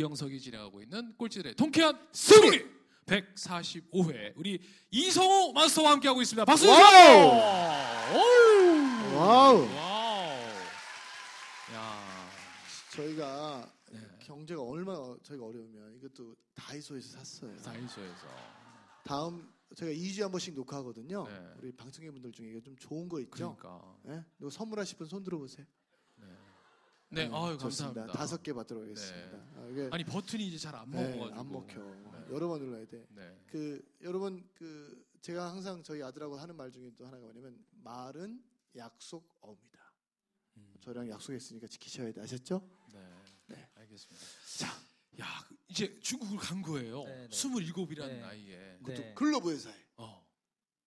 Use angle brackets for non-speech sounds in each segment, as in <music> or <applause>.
이영석. 이영석이 진행하고 있는 꼴찌들의 통쾌한 승리 145회 우리 이성호 마스터와 함께하고 있습니다. 박수. 오우. 와우. 와우. 야. 저희가 네. 경제가 얼마나 저희가 어려우면 이것도 다이소에서 샀어요. 다이소에서. 다음 저희가 2주에 한 번씩 녹화하거든요. 네. 우리 방청객분들 중에 이거 좀 좋은 거 있죠? 그러니까. 예? 이거 선물하실 분 손 들어보세요. 네, 아유 좋습니다. 감사합니다. 다섯 개 받도록 하겠습니다. 아, 이게 아니 버튼이 이제 잘 안 네, 먹어가지고. 안 먹혀. 네. 여러 번 눌러야 돼. 네. 그 여러분 그 제가 항상 저희 아들하고 하는 말 중에 또 하나가 뭐냐면 말은 약속 어입니다. 음. 저랑 약속했으니까 지키셔야 돼. 아셨죠? 네. 네. 알겠습니다. 자, 야, 이제 중국을 간 거예요. 네, 네. 27이라는 네. 나이에. 그것도 네. 글로브 회사에. 어.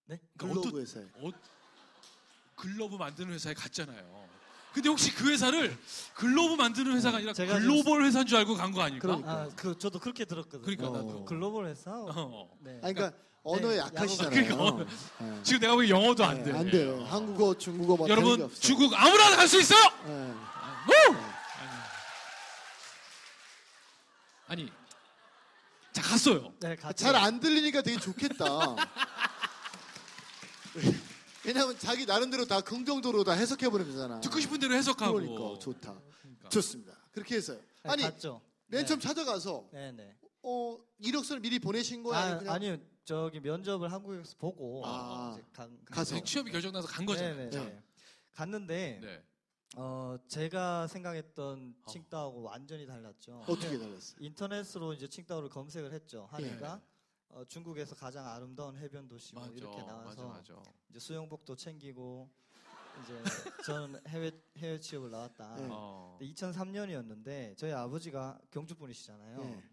네? 그러니까 글로브 어떤- 회사에. 어, 글러브 만드는 회사에 갔잖아요. 근데 혹시 그 회사를 글로브 만드는 회사가 아니라 제가 글로벌 회사인 줄 알고 간 거 아닐까? 그러니까. 아, 그 저도 그렇게 들었거든요. 그러니까 어. 나도. 글로벌 회사. 어. 네. 아니, 그러니까 언어에 네, 약하시잖아요. 그러니까 언어- 네. 지금 내가 보기 영어도 안 네, 돼. 안 돼요. 한국어, 중국어 뭐 다른 게 여러분 없어요. 중국 아무나 갈 수 있어요. 네. 우! 아니, 자 갔어요. 네, 같이. 잘 안 들리니까 되게 좋겠다. <laughs> 왜냐하면 자기 나름대로 다 긍정도로 다 해석해 버리면 되잖아. 듣고 싶은 대로 해석하고. 그러니까 좋다. 그러니까. 좋습니다. 그렇게 해서요. 네, 아니 갔죠. 맨 네. 처음 찾아가서 네, 네. 어 이력서를 미리 보내신 거야? 아, 그냥 아니요. 저기 면접을 한국에서 보고 아. 이제 간, 간 가서. 네, 취업이 결정나서 간 거잖아요. 네, 네, 네. 갔는데 네. 어, 제가 생각했던 어. 칭따오하고 완전히 달랐죠. 어떻게 달랐어요? 인터넷으로 이제 칭따오를 검색을 했죠. 하니까 네. 어, 중국에서 가장 아름다운 해변 도시 뭐 맞아, 이렇게 나와서 맞아, 맞아. 이제 수영복도 챙기고 이제 저는 해외 해외 취업을 나왔다. 네. 어. 2003년이었는데 저희 아버지가 경주 분이시잖아요. 네.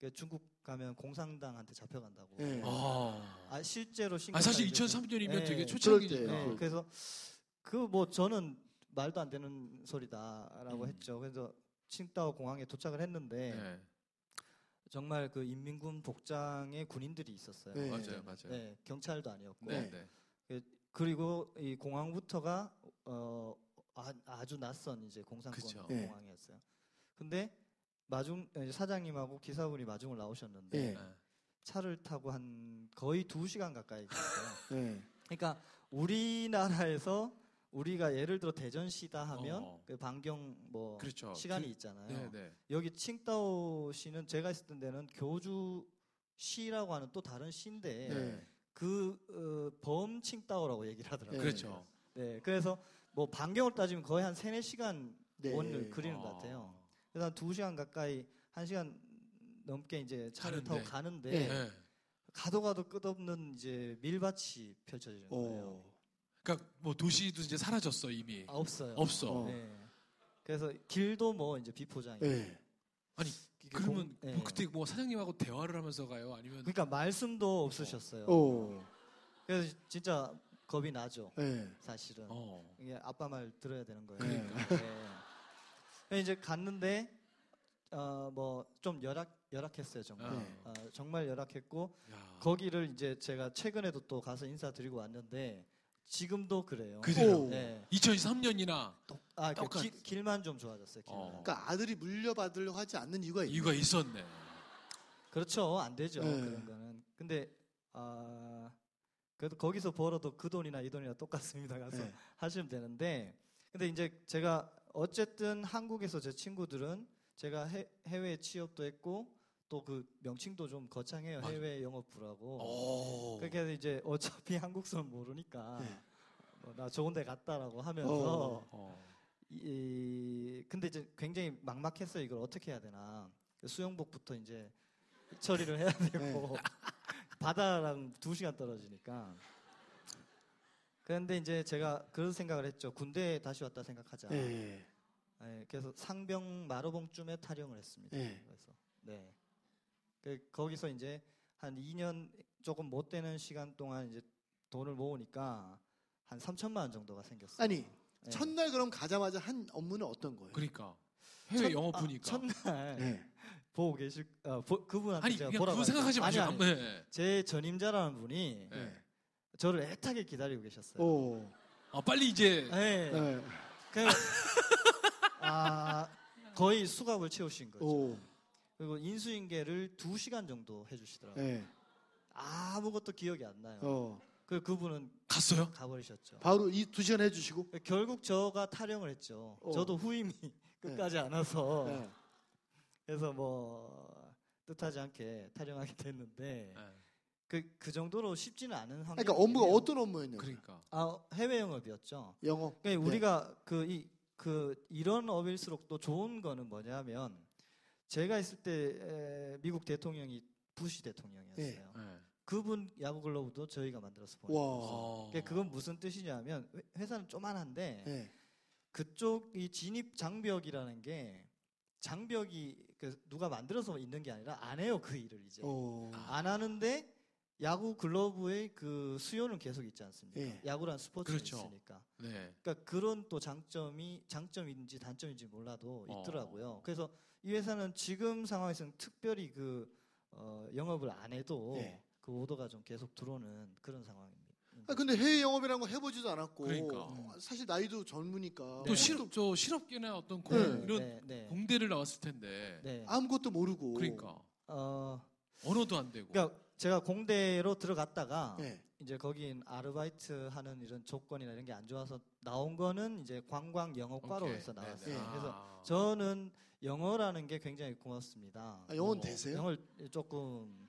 그 중국 가면 공산당한테 잡혀간다고. 네. 어. 아 실제로 아 심각하게 사실 좀- 2003년이면 네. 되게 그럴 초창기니까. 때. 네, 그래서 그 뭐 저는 말도 안 되는 소리다라고 음. 했죠. 그래서 칭따오 공항에 도착을 했는데 네. 정말 그 인민군 복장의 군인들이 있었어요. 네. 맞아요, 맞아요. 네, 경찰도 아니었고 네, 네. 네. 그리고 이 공항부터가 어 아, 주 낯선 이제 공산권 그쵸. 네. 공항이었어요. 근데 마중 에, 사장님하고 기사분이 마중을 나오셨는데 네. 네. 차를 타고 한 거의 두 시간 가까이 <laughs> 갔어요. 네. 그러니까 우리나라에서 우리가 예를 들어 대전시다 하면 어. 그 반경 뭐 그렇죠. 시간이 그- 있잖아요. 네, 네. 여기 칭따오 시는 제가 있었던 데는 교주 시라고 하는 또 다른 시인데 네. 그 어, 범 칭따오라고 얘기를 하더라고요. 네. 그렇죠. 네, 그래서 뭐 반경을 따지면 거의 한 세네 시간 네. 원을 그리는 어. 것 같아요. 그래서 한 두 시간 가까이 한 시간 넘게 이제 차를 가는데. 타고 가는데 네. 네. 가도 가도 끝없는 이제 밀밭이 펼쳐지는 거예요. 어. 그러니까 뭐 도시도 이제 사라졌어 이미. 아, 없어요. 없어. 어. 네. 그래서 길도 뭐 이제 비포장이. 네. 아니 그러면 공- 네. 뭐 그때 뭐 사장님하고 대화를 하면서 가요? 아니면 그러니까 말씀도 없으셨어요. 오. 그래서 진짜 겁이 나죠. 네. 사실은 어. 이게 아빠 말 들어야 되는 거예요. 그러니까. 네. 이제 갔는데 어 뭐좀 열악 열악했어요 정말. 어. 네. 어, 정말 열악했고 야. 거기를 이제 제가 최근에도 또 가서 인사드리고 왔는데 지금도 그래요. 오. 네. 2003년이나 아, 그 똑같- 길, 길만 좀 좋아졌어요. 길만. 어. 그러니까 아들이 물려받으려고 하지 않는 이유가 있네. 이유가 있었네. 그렇죠. 안 되죠. 네. 그런 거는. 근데 아 그래도 거기서 벌어도 그 돈이나 이 돈이나 똑같습니다. 가서 네. 하시면 되는데 근데 이제 제가 어쨌든 한국에서 제 친구들은 제가 해, 해외 취업도 했고 또 그 명칭도 좀 거창해요. 맞아요. 해외 영어부라고. 오. 그렇게 해서 이제 어차피 <laughs> 한국서는 모르니까 네. 뭐나 좋은 데 갔다라고 하면서 어. 어. 이 근데 이제 굉장히 막막했어요. 이걸 어떻게 해야 되나. 수영복부터 이제 처리를 해야 되고 <laughs> 바다랑 두 시간 떨어지니까. 그런데 이제 제가 그런 생각을 했죠. 군대에 다시 왔다 생각하자. 네. 예, 그래서 상병 마로봉쯤에 탈영을 했습니다. 네. 그래서 네. 그 거기서 이제 한 2년 조금 못 되는 시간 동안 이제 돈을 모으니까 한 3천만 원 정도가 생겼어요. 아니 네. 첫날 그럼 가자마자 한 업무는 어떤 거예요? 그러니까 해외 첫- 영어 아, 보니까. 첫날 네. <laughs> 보고 계실 어, 보- 그분한테 아니 제가 그냥 보라고 생각하지 했어요. 아니, 마시고 아니, 네. 제 전임자라는 분이 네. 저를 애타게 기다리고 계셨어요. 오. 아, 빨리 이제 네. 네. 그, 아, 거의 수갑을 채우신 거죠. 오. 그리고 인수인계를 2시간 정도 해주시더라고요. 네. 아무것도 기억이 안 나요. 어. 그 그분은 갔어요? 가버리셨죠. 바로 이두 시간 해주시고. 결국 저가 타령을 했죠. 어. 저도 후임이 <laughs> 끝까지 안 와서 네. 그래서 뭐 뜻하지 않게 타령하게 됐는데 네. 그, 그 정도로 쉽지는 않은 환경. 그러니까 업무가 어떤 업무였냐고. 그러니까. 아 해외 영업이었죠. 영업. 그러니까 네. 우리가 그 이 그 이런 업일수록 또 좋은 거는 뭐냐면 제가 있을 때 에, 미국 대통령이 부시 대통령이었어요. 네. 그분 야구 글러브도 저희가 만들어서 보냈어요. 그러니까 그건 무슨 뜻이냐면 회- 회사는 조만한데 네. 그쪽 이 진입 장벽이라는 게 장벽이 그 누가 만들어서 있는 게 아니라 안 해요 그 일을 이제 어. 안 하는데 야구 글러브의 그 수요는 계속 있지 않습니까? 예. 야구란 스포츠가 그렇죠. 있으니까. 네. 그러니까 그런 또 장점이 장점인지 단점인지 몰라도 어. 있더라고요. 그래서 이 회사는 지금 상황에서는 특별히 그 어, 영업을 안 해도 예. 그 오더가 좀 계속 들어오는 그런 상황입니다. 아 근데 해외 영업이라는 거 해보지도 않았고 그러니까. 어, 사실 나이도 젊으니까 또 네. 실업 저 실업계나 어떤 공, 네. 이런 네, 네, 공대를 나왔을 텐데. 네. 아무것도 모르고 그러니까 어, 언어도 안 되고. 그러니까 제가 공대로 들어갔다가 네. 이제 거긴 아르바이트 하는 이런 조건이나 이런 게 안 좋아서 나온 거는 이제 관광 영어과로 오케이. 해서 나왔어요. 네네. 그래서 아. 저는 영어라는 게 굉장히 고맙습니다. 아, 영어는 어, 되세요? 영어를 조금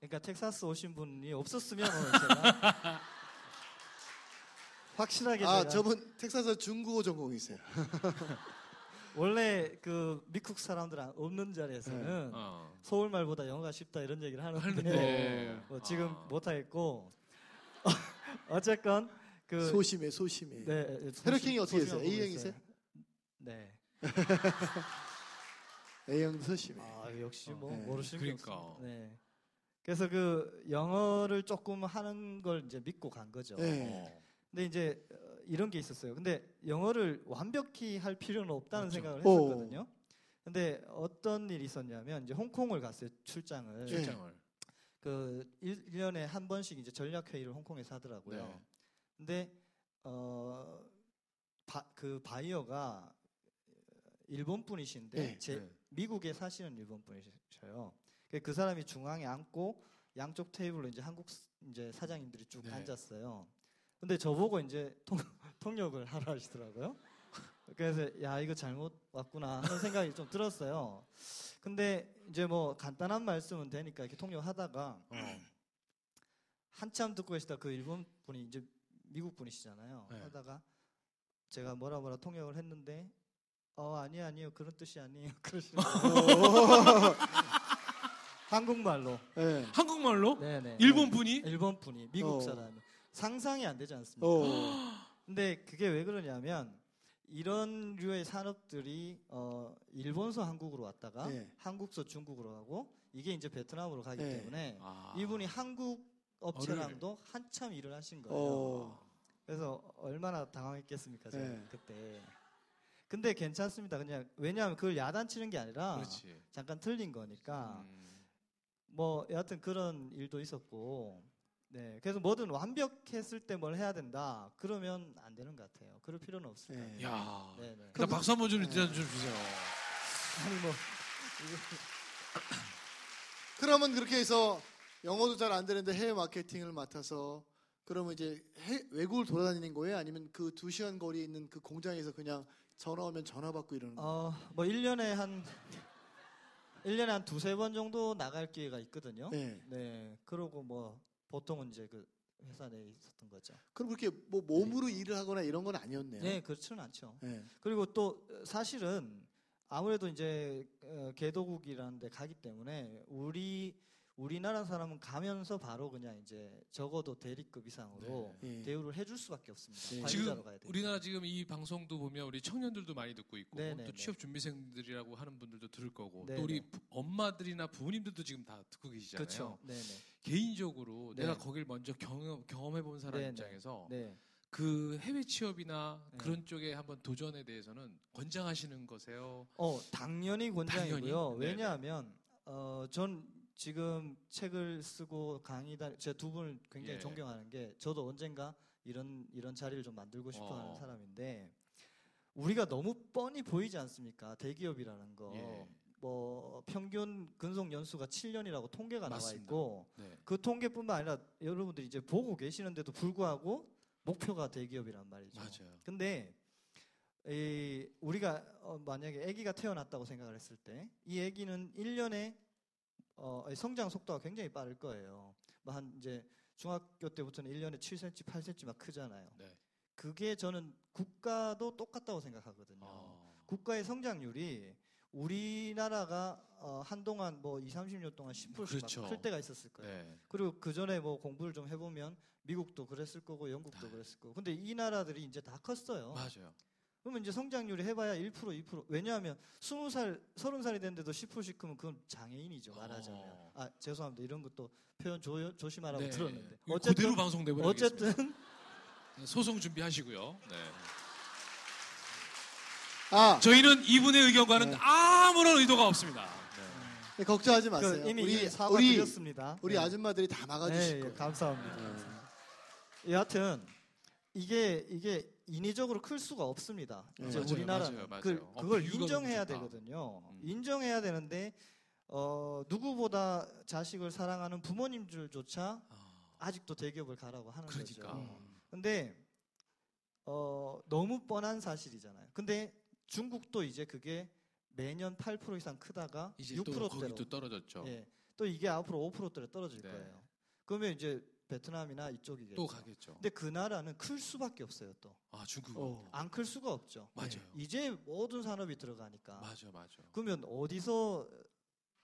그러니까 텍사스 오신 분이 없었으면 오늘 제가 <laughs> 확실하게 아 제가 저분 텍사스 중국어 전공이세요. <laughs> 원래 그 미국 사람들 안- 없는 자리에서는 어. 서울 말보다 영어가 쉽다 이런 얘기를 하는데 하는데 뭐 지금 아. 못 하겠고 <laughs> 어쨌건 그 소심해 소심해. 네, 혈액형이 어떻게 소심한 되세요? 부분이 A형이세요? 있어요. 네. <laughs> A형도 소심해. 아 역시 뭐 네. 모르시는 게 그러니까. 없습니다. 네. 그래서 그 영어를 조금 하는 걸 이제 믿고 간 거죠. 네. 어. 근데 이제 어, 이런 게 있었어요. 근데 영어를 완벽히 할 필요는 없다는 그렇죠. 생각을 오. 했었거든요. 근데 어떤 일이 있었냐면 이제 홍콩을 갔어요. 출장을. 네. 출장을. 그 1, 년에 한 번씩 이제 전략 회의를 홍콩에서 하더라고요. 네. 근데 어, 바, 그 바이어가 일본 분이신데 네, 제 네. 미국에 사시는 일본 분이셔요. 그- 그 사람이 중앙에 앉고 양쪽 테이블로 이제 한국 스- 이제 사장님들이 쭉 네. 앉았어요. 근데 저보고 이제 통, <laughs> 통역을 하라 하시더라고요. 그래서 야 이거 잘못 왔구나 하는 생각이 좀 들었어요. 근데 이제 뭐 간단한 말씀은 되니까 이렇게 통역하다가 어. 한참 듣고 계시다 그 일본 분이 이제 미국 분이시잖아요. 네. 하다가 제가 뭐라 뭐라 통역을 했는데 어 아니요 아니요 그런 뜻이 아니에요 <laughs> 거예요. <laughs> 한국말로. 네. 한국말로 네네. 일본 분이 일본 분이 미국 어. 사람이 상상이 안 되지 않습니까? 어. 근데 그게 왜 그러냐면 이런 류의 산업들이 어 일본서 한국으로 왔다가 네. 한국서 중국으로 가고 이게 이제 베트남으로 가기 네. 때문에 아. 이분이 한국 업체랑도 한참 일을 하신 거예요. 어. 그래서 얼마나 당황했겠습니까, 제가 네. 그때. 근데 괜찮습니다. 그냥 왜냐하면 그걸 야단치는 게 아니라 그렇지. 잠깐 틀린 거니까 음. 뭐 여하튼 그런 일도 있었고 네 그래서 뭐든 완벽했을 때 뭘 해야 된다 그러면 안 되는 것 같아요. 그럴 필요는 없을 것 네. 같아요. 야. 네, 네. 일단 박수 한번 좀 네. 좀 주세요. 아니 뭐 <laughs> 그러면 그렇게 해서 영어도 잘 안 되는데 해외 마케팅을 맡아서 그러면 이제 해, 외국을 돌아다니는 거예요? 아니면 그 두 시간 거리에 있는 그 공장에서 그냥 전화 오면 전화 받고 이러는 거예요? 어 뭐 1년에 한 1년에 한 두세 번 정도 나갈 기회가 있거든요. 네. 네. 그러고 뭐 보통은 이제 그 회사 내에 있었던 거죠. 그럼 그렇게 뭐 몸으로 일을 하거나 이런 건 아니었네요. 네, 그렇지는 않죠. 네. 그리고 또 사실은 아무래도 이제 어, 개도국이라는 데 가기 때문에 우리 우리나라 사람은 가면서 바로 그냥 이제 적어도 대리급 이상으로 네. 대우를 해줄 수밖에 없습니다. 네. 지금. 우리나라 지금 이 방송도 보면 우리 청년들도 많이 듣고 있고 네, 네, 또 네. 취업 준비생들이라고 하는 분들도 들을 거고 네, 또 우리 네. 부- 엄마들이나 부모님들도 지금 다 듣고 계시잖아요. 그렇죠. 네, 네. 개인적으로 네. 내가 거길 먼저 경험, 경험해 본 사람 네, 네. 입장에서 네. 그 해외 취업이나 네. 그런 쪽에 한번 도전에 대해서는 권장하시는 거세요? 어, 당연히 권장이고요. 당연히? 네, 왜냐하면 어, 전 지금 책을 쓰고 강의다 제가 두 분을 굉장히 예. 존경하는 게 저도 언젠가 이런 이런 자리를 좀 만들고 싶어하는 어. 사람인데 우리가 너무 뻔히 보이지 않습니까? 대기업이라는 거. 예. 뭐 평균 근속 연수가 7년이라고 통계가 나와 맞습니다. 있고 네. 그 통계뿐만 아니라 여러분들이 이제 보고 계시는데도 불구하고 목표가 대기업이란 말이죠. 맞아요. 근데 이 우리가 어, 만약에 아기가 태어났다고 생각을 했을 때 이 아기는 1년에 어, 성장 속도가 굉장히 빠를 거예요. 뭐 한 이제 중학교 때부터는 1년에 7cm, 8cm 막 크잖아요. 네. 그게 저는 국가도 똑같다고 생각하거든요. 어. 국가의 성장률이 우리나라가 어, 한동안 뭐 2, 30년 동안 10%씩 그렇죠. 막클 때가 있었을 거예요. 네. 그리고 그 전에 뭐 공부를 좀 해보면 미국도 그랬을 거고 영국도 아. 그랬을 거고. 근데 이 나라들이 이제 다 컸어요. 맞아요. 그러면 이제 성장률이 해봐야 1% 2% 왜냐하면 20살 30살이 됐는데도 10%씩 크면 그건 장애인이죠 말하자면 어. 아 죄송합니다 이런 것도 표현 조, 조심하라고 네. 들었는데 어쨌든 그대로 방송되고 어쨌든 소송 준비하시고요. 네. 아, 저희는 이분의 의견과는 네. 아무런 의도가 없습니다. 네. 네, 걱정하지 마세요. 그 이미 우리 사과 우리 드렸습니다. 우리 네. 아줌마들이 다 막아주실 네, 거예요. 감사합니다. 네. 여하튼 이게 이게 인위적으로 클 수가 없습니다. 네. 이제 맞아요, 우리나라는 맞아요, 맞아요. 그, 어, 그걸 인정해야. 되거든요. 음. 인정해야 되는데 어, 누구보다 자식을 사랑하는 부모님들조차 아, 아직도 대기업을 가라고 하는 그러니까. 거죠. 근데 어, 너무 뻔한 사실이잖아요. 근데 중국도 이제 그게 매년 8% 이상 크다가 이제 또 6%대로 거기도 떨어졌죠. 예. 또 이게 앞으로 5%대로 떨어질 네. 거예요. 그러면 이제 베트남이나 이쪽이겠죠. 또 가겠죠. 근데 그 나라는 클 수밖에 없어요. 또. 아 중국. 어. 안클 수가 없죠. 맞아요. 예. 이제 모든 산업이 들어가니까. 맞아, 맞아. 그러면 어디서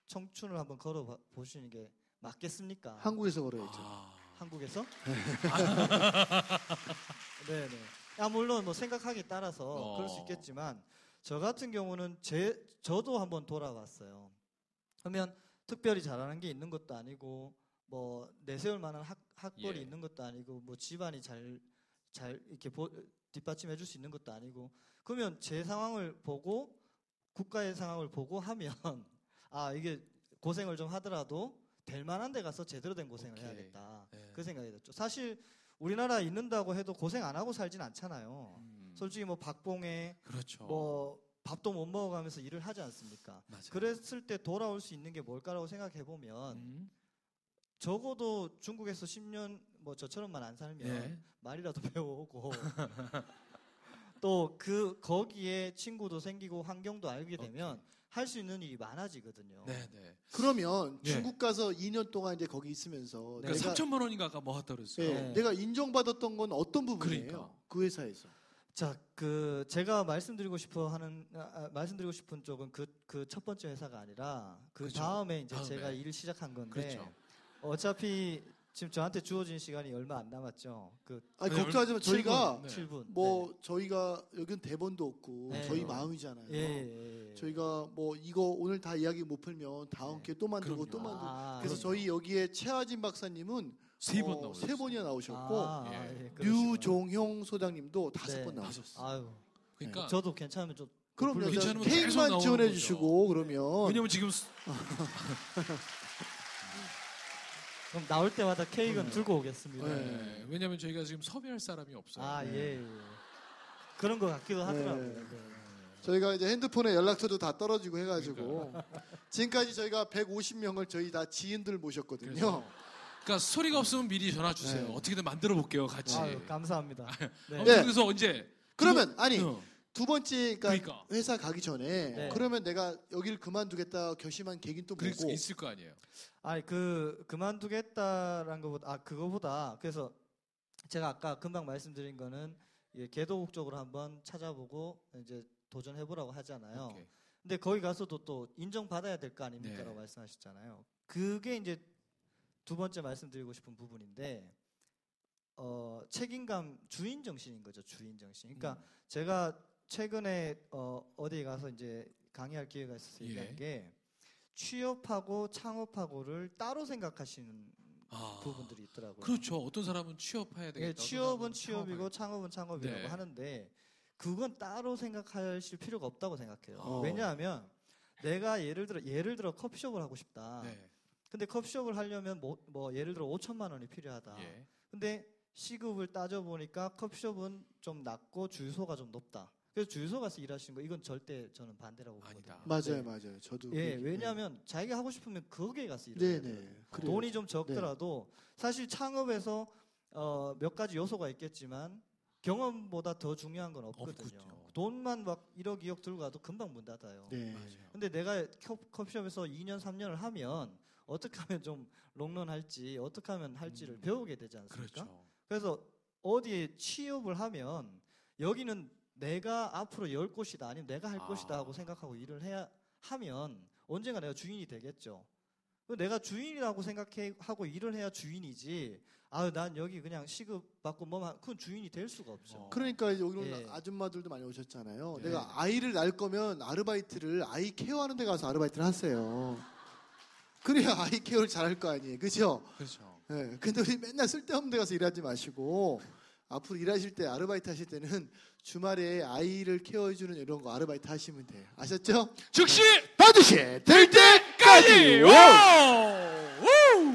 청춘을 한번 걸어 봐- 보시는 게 맞겠습니까? 한국에서 걸어야죠. 아, 한국에서? <laughs> <laughs> 네, 네. 아 물론 뭐 생각하기에 따라서 어. 그럴 수 있겠지만 저 같은 경우는 제 저도 한번 돌아봤어요. 그러면 특별히 잘하는 게 있는 것도 아니고 뭐 내세울 만한 학, 학벌이 예. 있는 것도 아니고 뭐 집안이 잘 잘 이렇게 보- 뒷받침해 줄 수 있는 것도 아니고 그러면 제 상황을 보고 국가의 상황을 보고 하면 <laughs> 아 이게 고생을 좀 하더라도 될 만한 데 가서 제대로 된 고생을 오케이. 해야겠다 네. 그 생각이 들었죠 사실 우리나라에 있는다고 해도 고생 안 하고 살진 않잖아요 음, 솔직히 뭐 박봉에 그렇죠. 뭐 밥도 못 먹어가면서 일을 하지 않습니까 맞아요. 그랬을 때 돌아올 수 있는 게 뭘까라고 생각해 보면 음, 적어도 중국에서 10년 뭐 저처럼만 안 살면 예. 말이라도 <laughs> 배워오고 또 그 거기에 친구도 생기고 환경도 알게 되면 할 수 있는 일이 많아지거든요. 네, 네. 그러면 예. 중국 가서 2년 동안 이제 거기 있으면서 네. 그러니까 내가 3천만 원인가 아까 뭐 하다 그랬어요. 예, 네. 내가 인정받았던 건 어떤 부분이에요? 그러니까. 그 회사에서. 자, 그 제가 말씀드리고 싶어 하는 아, 아, 말씀드리고 싶은 쪽은 그 그 첫 번째 회사가 아니라 그 그렇죠. 다음에 이제 다음에. 제가 일을 시작한 건데 그렇죠. 어차피 지금 저한테 주어진 시간이 얼마 안 남았죠. 그 아니 네, 걱정하지 마. 저희가 네. 7분. 뭐 저희가 여긴 대본도 없고 네. 저희 마음이잖아요. 예, 예, 예. 저희가 뭐 이거 오늘 다 이야기 못 풀면 다음 네. 기회에 또 만들고 그럼요. 또 만들고 아, 그래서 그럼요. 저희 여기에 최하진 박사님은 세번 어, 나오셨어요. 세 번이나 나오셨고 아, 예. 예, 그러시구나. 류종형 소장님도 다섯 네. 번 나오셨어요. 아유, 그러니까 저도 괜찮으면 좀 그럼요. 괜찮으면 계속 케이크만 나오는 지원해 거죠. 주시고 그러면 왜냐면 지금 수- <laughs> 그럼 나올 때마다 케이크는 들고 오겠습니다. 네. 네, 왜냐면 저희가 지금 섭외할 사람이 없어요. 아, 네. 예, 예. 그런 것 같기도 하더라고요. 네. 네. 저희가 이제 핸드폰에 연락처도 다 떨어지고 해가지고 지금까지 저희가 150명을 저희 다 지인들 모셨거든요. 그래서 그러니까 소리가 없으면 미리 전화 주세요. 네. 어떻게든 만들어 볼게요, 같이. 아유, 감사합니다. <laughs> 네. 네. 그래서 언제? 그러면 아니 어, 두 번째 그러니까, 그러니까. 회사 가기 전에 네. 그러면 내가 여기를 그만두겠다 결심한 계기는 또 그럴 뭐고? 수 있을 거 아니에요. 아니 그 그만두겠다라는 것보다 아 그거보다 그래서 제가 아까 금방 말씀드린 거는 예, 개도국 쪽으로 한번 찾아보고 이제 도전해 보라고 하잖아요. 오케이. 근데 거기 가서도 또 인정받아야 될거 아닙니까라고 네. 말씀하셨잖아요. 그게 이제 두 번째 말씀드리고 싶은 부분인데 어, 책임감 주인 정신인 거죠. 주인 정신. 그러니까 음. 제가 최근에 어, 어디 가서 이제 강의할 기회가 있어서 예. 얘기한 게 취업하고 창업하고를 따로 생각하시는 아, 부분들이 있더라고요. 그렇죠. 어떤 사람은 취업해야 되겠다. 예, 어떤 취업은 사람은 취업이고 창업은 창업이라고 네. 하는데 그건 따로 생각하실 필요가 없다고 생각해요. 어. 왜냐하면 내가 예를 들어 예를 들어 커피숍을 하고 싶다. 네. 근데 커피숍을 하려면 뭐, 뭐 예를 들어 5천만 원이 필요하다. 예. 근데 시급을 따져 보니까 커피숍은 좀 낮고 주유소가 좀 높다. 그래서 주유소 가서 일하시는 거 이건 절대 저는 반대라고 보거든요. 아니다. 맞아요, 네. 맞아요. 저도. 예, 그- 왜냐하면 자기가 하고 싶으면 거기에 가서 네, 일해야 네. 돼요. 그래요. 돈이 좀 적더라도 사실 창업에서 어, 몇 가지 요소가 있겠지만 경험보다 더 중요한 건 없거든요. 없겠죠. 돈만 막 1억, 2억 들고 가도 금방 문 닫아요. 네. 맞아요. 근데 내가 커- 커피숍에서 2년, 3년을 하면 어떻게 하면 좀 롱런할지 어떻게 하면 할지를 음. 배우게 되지 않습니까? 그렇죠. 그래서 어디에 취업을 하면 여기는 내가 앞으로 열 곳이다 아니면 내가 할 아. 곳이다 하고 생각하고 일을 해야 하면 언젠가 내가 주인이 되겠죠. 그 내가 주인이라고 생각하고 일을 해야 주인이지. 아, 난 여기 그냥 시급 받고 뭐만 그건 주인이 될 수가 없죠. 어. 그러니까 오늘 예. 아줌마들도 많이 오셨잖아요. 네. 내가 아이를 낳을 거면 아르바이트를 아이 케어하는 데 가서 아르바이트를 하세요. 그래야 아이 케어를 잘할 거 아니에요. 그죠? 그렇죠. 예. 근데 우리 맨날 쓸데없는 데 가서 일하지 마시고 앞으로 일하실 때 아르바이트 하실 때는 주말에 아이를 케어해 주는 이런 거 아르바이트 하시면 돼요. 아셨죠? 즉시 반드시 될 때까지! 까지. 와우. 우!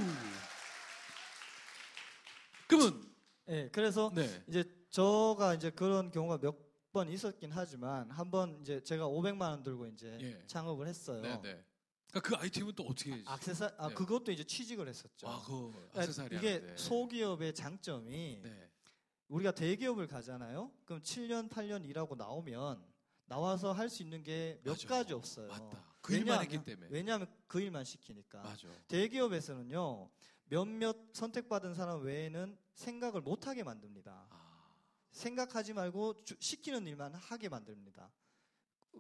그러면 예, 그래서 네. 이제 저가 이제 그런 경우가 몇 번 있었긴 하지만 한 번 이제 제가 500만 원 들고 이제 예. 창업을 했어요. 네, 네. 그러니까 그 아이템은 또 어떻게 악세사 아 네. 그것도 이제 취직을 했었죠. 아, 그 그러니까 액세서리 이게 하는데. 소기업의 장점이 네. 우리가 대기업을 가잖아요. 그럼 7년 8년 일하고 나오면 나와서 할 수 있는 게 몇. 가지 없어요. 맞다. 그 일만 왜냐하면- 했기 때문에. 왜냐하면 그 일만 시키니까. 맞아. 대기업에서는요 몇몇 선택받은 사람 외에는 생각을 못 하게 만듭니다. 아. 생각하지 말고 주- 시키는 일만 하게 만듭니다.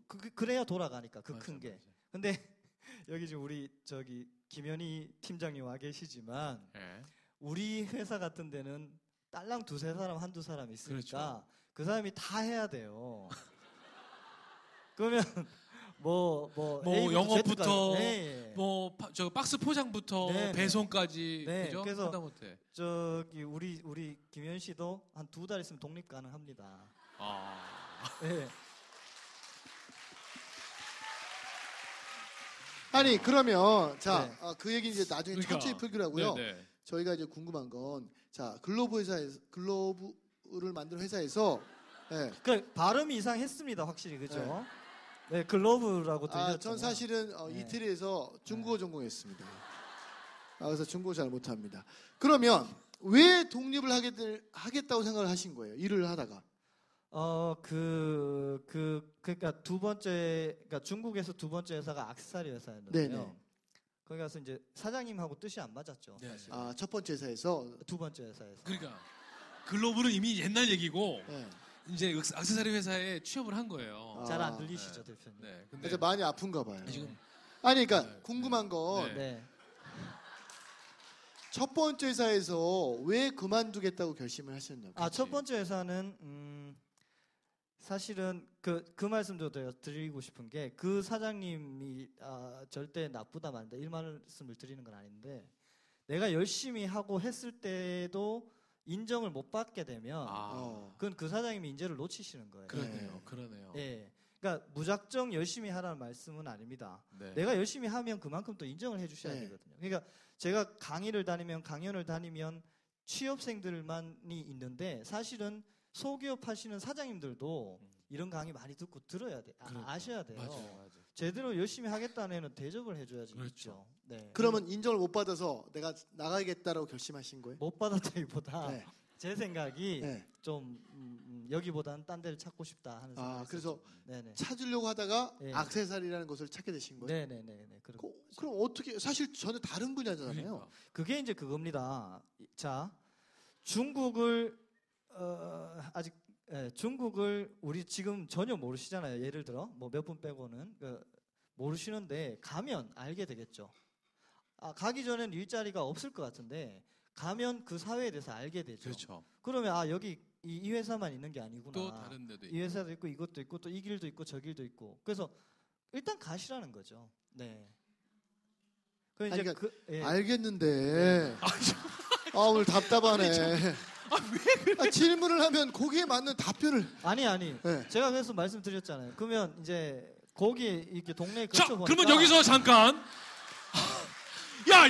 그, 그- 그래야 돌아가니까 그 큰 게. 맞아. 근데 <laughs> 여기 지금 우리 저기 김현희 팀장님 와 계시지만 예. 우리 회사 같은 데는 딸랑 두세 사람 한두 사람 있으니까 그렇죠. 그 사람이 다 해야 돼요. 그러면 뭐 뭐 뭐 영업부터 네, 뭐저 박스 포장부터 네, 네. 배송까지 네, 그죠? 그래서- 하다못해. 저기 우리 우리 김현 씨도 한 두 달 있으면 독립 가능합니다. 아. 네. 아니 그러면 자 네. 아, 그 얘기 이제 나중에 그러니까. 천천히 풀기로 하고요. 네, 네. 저희가 이제 궁금한 건 자 글로브 회사에서 글로브를 만든 회사에서 예. 그 발음이 이상했습니다, 확실히 그죠? 네, 글로브라고 들렸죠. 아, 전 사실은 어, 네. 이태리에서 중국어 전공했습니다. 아, 그래서 중국어 잘 못합니다. 그러면 왜 독립을 하게 될, 하겠다고 생각을 하신 거예요? 일을 하다가. 어 그 그 그, 그러니까 두 번째 그러니까 중국에서 두 번째 회사가 악세사리 회사였는데요. 네네. 거기 가서 이제 사장님하고 뜻이 안 맞았죠. 네. 사실. 아, 첫 번째 회사에서 두 번째 회사에서. 그러니까 글로브는 이미 옛날 얘기고 네. 이제 액세서리 회사에 취업을 한 거예요. 아, 잘 안 들리시죠, 네. 대표님? 네. 근데 그래서 많이 아픈가 봐요. 지금 아니 그러니까 네. 궁금한 건 네. 첫 네. 번째 회사에서 왜 그만두겠다고 결심을 하셨냐고. 아, 그치. 첫 번째 회사는 음 사실은 그 그 말씀도 드리고 싶은 게 그 사장님이 아, 절대 나쁘다 말다 이 말씀을 드리는 건 아닌데 내가 열심히 하고 했을 때도 인정을 못 받게 되면 아 어. 그건 그 사장님이 인재를 놓치시는 거예요. 그러네요. 네. 그러네요. 예. 그러니까 무작정 열심히 하라는 말씀은 아닙니다. 네. 내가 열심히 하면 그만큼 또 인정을 해 주셔야 네. 되거든요. 그러니까 제가 강의를 다니면 강연을 다니면 취업생들만이 있는데 사실은 소기업 하시는 사장님들도 이런 강의 많이 듣고 들어야 돼. 아, 그러니까. 아셔야 돼요. 맞아요. 맞아요. 제대로 열심히 하겠다는 애는 대접을 해줘야지 그렇죠. 네. 그러면 인정을 못 받아서 내가 나가겠다라고 결심하신 거예요? 못 받았다기보다 <laughs> 네. 제 생각이 네. 좀 음, 음, 여기보다는 딴 데를 찾고 싶다 하는 생각이 아, 그래서. 네네. 찾으려고 하다가 네. 악세사리라는 것을 찾게 되신 거예요? 네네네네. 그럼 그, 그럼 어떻게 사실 저는 다른 분야잖아요. 그러니까. 그게 이제 그겁니다. 자, 중국을 어, 아직 예, 중국을 우리 지금 전혀 모르시잖아요. 예를 들어 뭐 몇 분 빼고는 그, 모르시는데 가면 알게 되겠죠. 아, 가기 전엔 일자리가 없을 것 같은데 가면 그 사회에 대해서 알게 되죠. 그렇죠. 그러면 아 여기 이, 이 회사만 있는 게 아니구나. 또 다른 데도 이 회사도 있고 이것도 있고 또 이 길도 있고 저 길도 있고. 그래서 일단 가시라는 거죠. 네. 그 이제 그러니까 그 예. 알겠는데 <laughs> 아 오늘 답답하네. 아, 질문을 하면 거기에 맞는 답변을. 아니 아니 네. 제가 그래서 말씀드렸잖아요. 그러면 이제 거기 이렇게 동네에 자, 거쳐 보니까 그러면 여기서 잠깐. 야,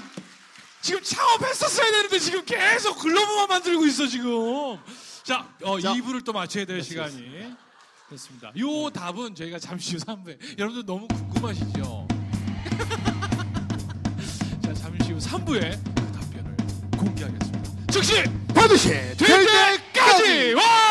지금 창업했었어야 되는데 지금 계속 글러브만 만들고 있어 지금. 자, 어, 자. 2부를 또 맞춰야 될 시간이 됐습니다. 요 답은 저희가 잠시 후 3부에 여러분들 너무 궁금하시죠? <laughs> 자, 잠시 후 3부에 그 답변을 공개하겠습니다. 즉시 반드시 될 때까지 와!